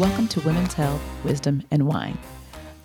to Women's Health, Wisdom, and Wine,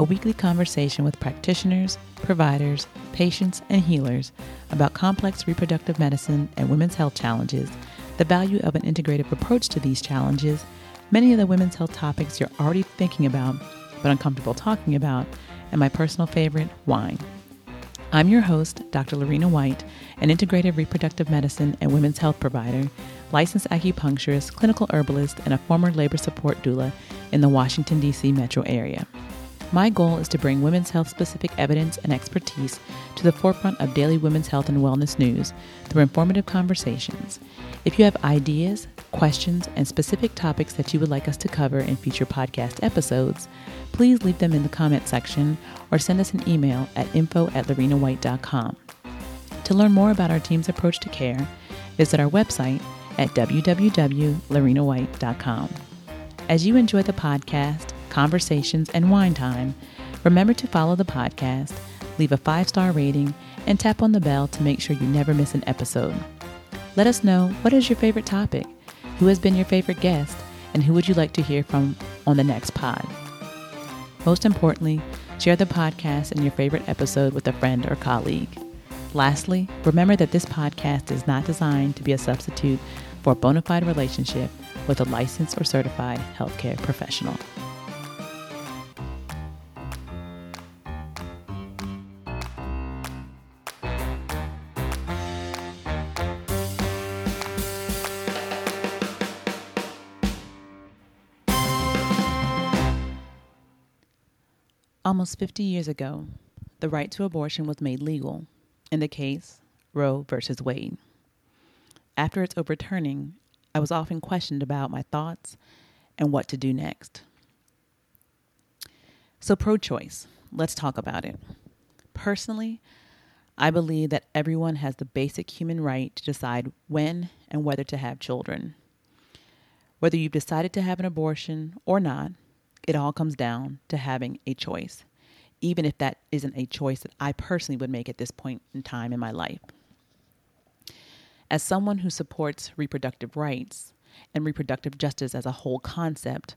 a weekly conversation with practitioners, providers, patients, and healers about complex reproductive medicine and women's health challenges, the value of an integrative approach to these challenges, many of the women's health topics you're already thinking about but uncomfortable talking about, and my personal favorite, wine. I'm your host, Dr. Lorena White, an integrative reproductive medicine and women's health provider, licensed acupuncturist, clinical herbalist, and a former labor support doula in the Washington, D.C. metro area. My goal is to bring women's health specific evidence and expertise to the forefront of daily women's health and wellness news through informative conversations. If you have ideas, questions, and specific topics that you would like us to cover in future podcast episodes, please leave them in the comment section or send us an email at info at lorenawhite.com. To learn more about our team's approach to care, visit our website at www.lorenawhite.com. As you enjoy the podcast, conversations, and wine time, remember to follow the podcast, leave a five star rating, and tap on the bell to make sure you never miss an episode. Let us know what is your favorite topic, who has been your favorite guest, and who would you like to hear from on the next pod. Most importantly, share the podcast and your favorite episode with a friend or colleague. Lastly, remember that this podcast is not designed to be a substitute for a bona fide relationship with a licensed or certified healthcare professional. Almost 50 years ago, the right to abortion was made legal in the case Roe v. Wade. After its overturning, I was often questioned about my thoughts and what to do next. So, pro choice, let's talk about it. Personally, I believe that everyone has the basic human right to decide when and whether to have children. Whether you've decided to have an abortion or not, it all comes down to having a choice, even if that isn't a choice that I personally would make at this point in time in my life. As someone who supports reproductive rights and reproductive justice as a whole concept,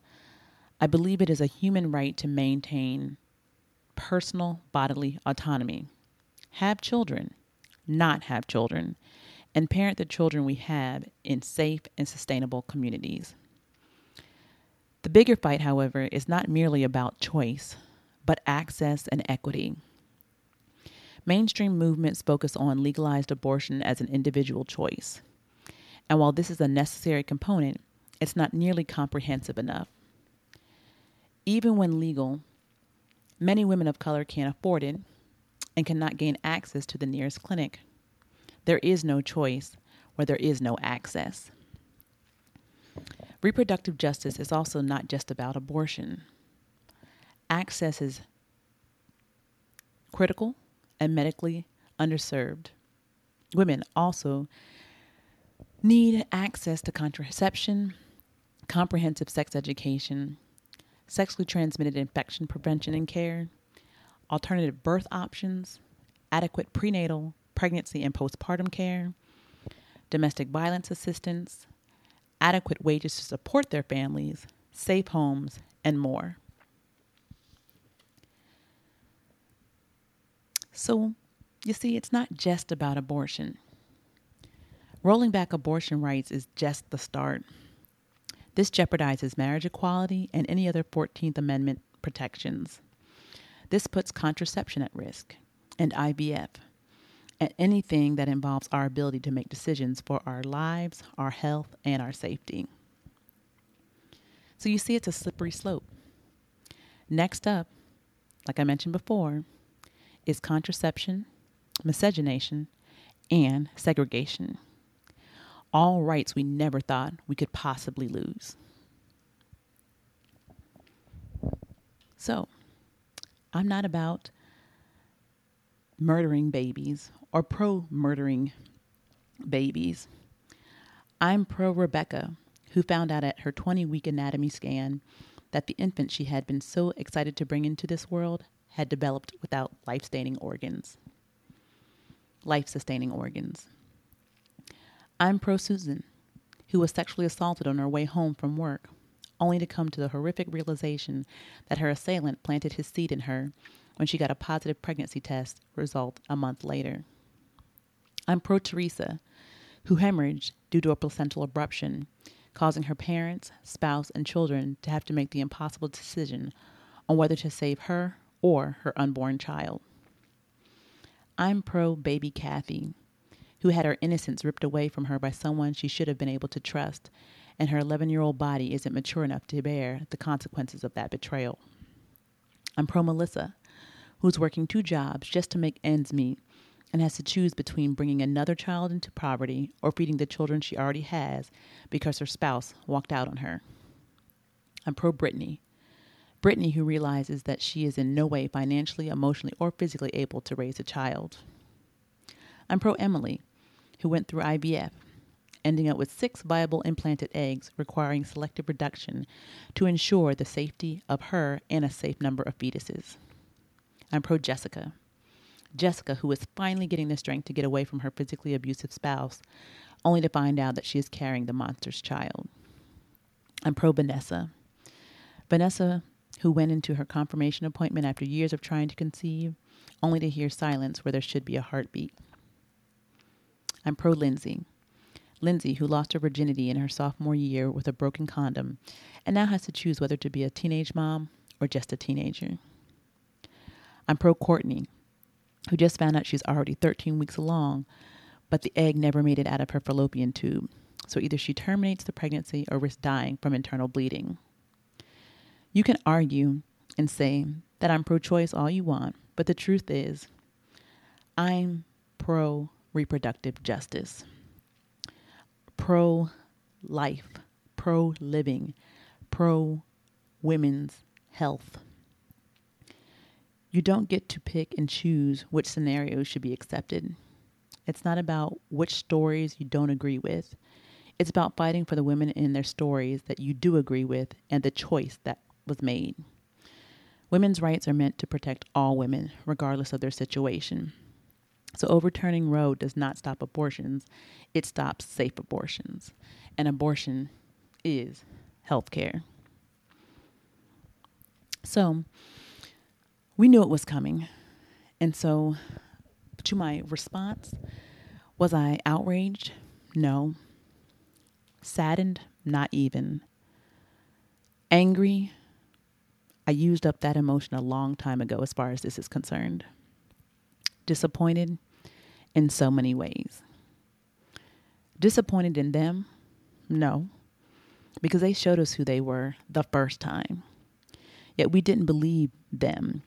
I believe it is a human right to maintain personal bodily autonomy, have children, not have children, and parent the children we have in safe and sustainable communities. The bigger fight, however, is not merely about choice, but access and equity. Mainstream movements focus on legalized abortion as an individual choice. And while this is a necessary component, it's not nearly comprehensive enough. Even when legal, many women of color can't afford it and cannot gain access to the nearest clinic. There is no choice where there is no access. Reproductive justice is also not just about abortion. Access is critical and medically underserved. Women also need access to contraception, comprehensive sex education, sexually transmitted infection prevention and care, alternative birth options, adequate prenatal, pregnancy, and postpartum care, domestic violence assistance, adequate wages to support their families, safe homes, and more. So, you see, it's not just about abortion. Rolling back abortion rights is just the start. This jeopardizes marriage equality and any other 14th Amendment protections. This puts contraception at risk and IVF and anything that involves our ability to make decisions for our lives, our health, and our safety. So you see, it's a slippery slope. Next up, like I mentioned before, is contraception, miscegenation, and segregation. All rights we never thought we could possibly lose. So, I'm not about murdering babies or pro murdering babies. I'm pro Rebecca, who found out at her 20 week anatomy scan that the infant she had been so excited to bring into this world had developed without life sustaining organs. Life sustaining organs. I'm pro Susan, who was sexually assaulted on her way home from work, only to come to the horrific realization that her assailant planted his seed in her when she got a positive pregnancy test result a month later. I'm pro Teresa, who hemorrhaged due to a placental abruption, causing her parents, spouse, and children to have to make the impossible decision on whether to save her or her unborn child. I'm pro baby Kathy, who had her innocence ripped away from her by someone she should have been able to trust, and her 11 year old body isn't mature enough to bear the consequences of that betrayal. I'm pro Melissa, who's working two jobs just to make ends meet and has to choose between bringing another child into poverty or feeding the children she already has because her spouse walked out on her. I'm pro Brittany. Brittany, who realizes that she is in no way financially, emotionally, or physically able to raise a child. I'm pro Emily, who went through IVF, ending up with six viable implanted eggs requiring selective reduction to ensure the safety of her and a safe number of fetuses. I'm pro Jessica. Jessica, who is finally getting the strength to get away from her physically abusive spouse, only to find out that she is carrying the monster's child. I'm pro Vanessa. Vanessa, who went into her confirmation appointment after years of trying to conceive, only to hear silence where there should be a heartbeat. I'm pro Lindsay. Lindsay, who lost her virginity in her sophomore year with a broken condom and now has to choose whether to be a teenage mom or just a teenager. I'm pro Courtney, who just found out she's already 13 weeks along, but the egg never made it out of her fallopian tube. So either she terminates the pregnancy or risks dying from internal bleeding. You can argue and say that I'm pro choice all you want, but the truth is, I'm pro reproductive justice, pro life, pro living, pro women's health. You don't get to pick and choose which scenarios should be accepted. It's not about which stories you don't agree with. It's about fighting for the women in their stories that you do agree with and the choice that was made. Women's rights are meant to protect all women, regardless of their situation. So, overturning Roe does not stop abortions, it stops safe abortions. And abortion is health care. So, we knew it was coming. And so, to my response, was I outraged? No. Saddened? Not even. Angry? I used up that emotion a long time ago as far as this is concerned. Disappointed? In so many ways. Disappointed in them? No, because they showed us who they were the first time. Yet we didn't believe them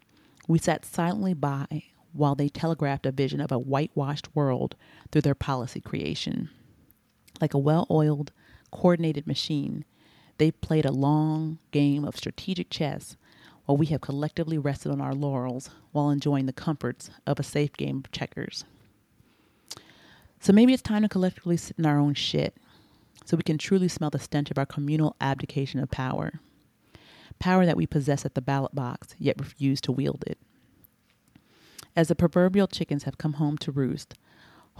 we sat silently by while they telegraphed a vision of a whitewashed world through their policy creation. Like a well oiled, coordinated machine, they played a long game of strategic chess while we have collectively rested on our laurels while enjoying the comforts of a safe game of checkers. So maybe it's time to collectively sit in our own shit so we can truly smell the stench of our communal abdication of power power that we possess at the ballot box, yet refuse to wield it. As the proverbial chickens have come home to roost,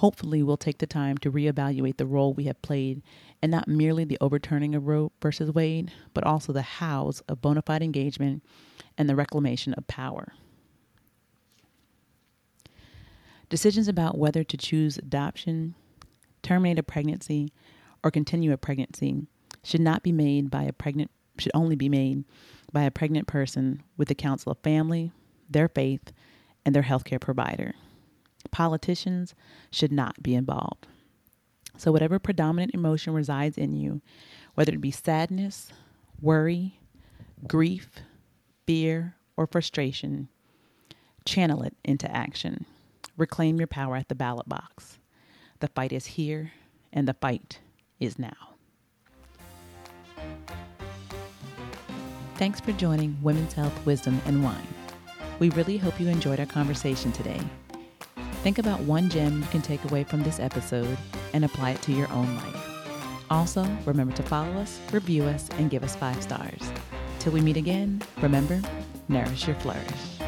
hopefully we'll take the time to reevaluate the role we have played and not merely the overturning of Roe versus Wade, but also the hows of bona fide engagement and the reclamation of power. Decisions about whether to choose adoption, terminate a pregnancy, or continue a pregnancy should not be made by a pregnant should only be made by a pregnant person with the counsel of family, their faith, and their healthcare provider. Politicians should not be involved. So, whatever predominant emotion resides in you, whether it be sadness, worry, grief, fear, or frustration, channel it into action. Reclaim your power at the ballot box. The fight is here, and the fight is now. Thanks for joining Women's Health, Wisdom, and Wine. We really hope you enjoyed our conversation today. Think about one gem you can take away from this episode and apply it to your own life. Also, remember to follow us, review us, and give us five stars. Till we meet again, remember, nourish your flourish.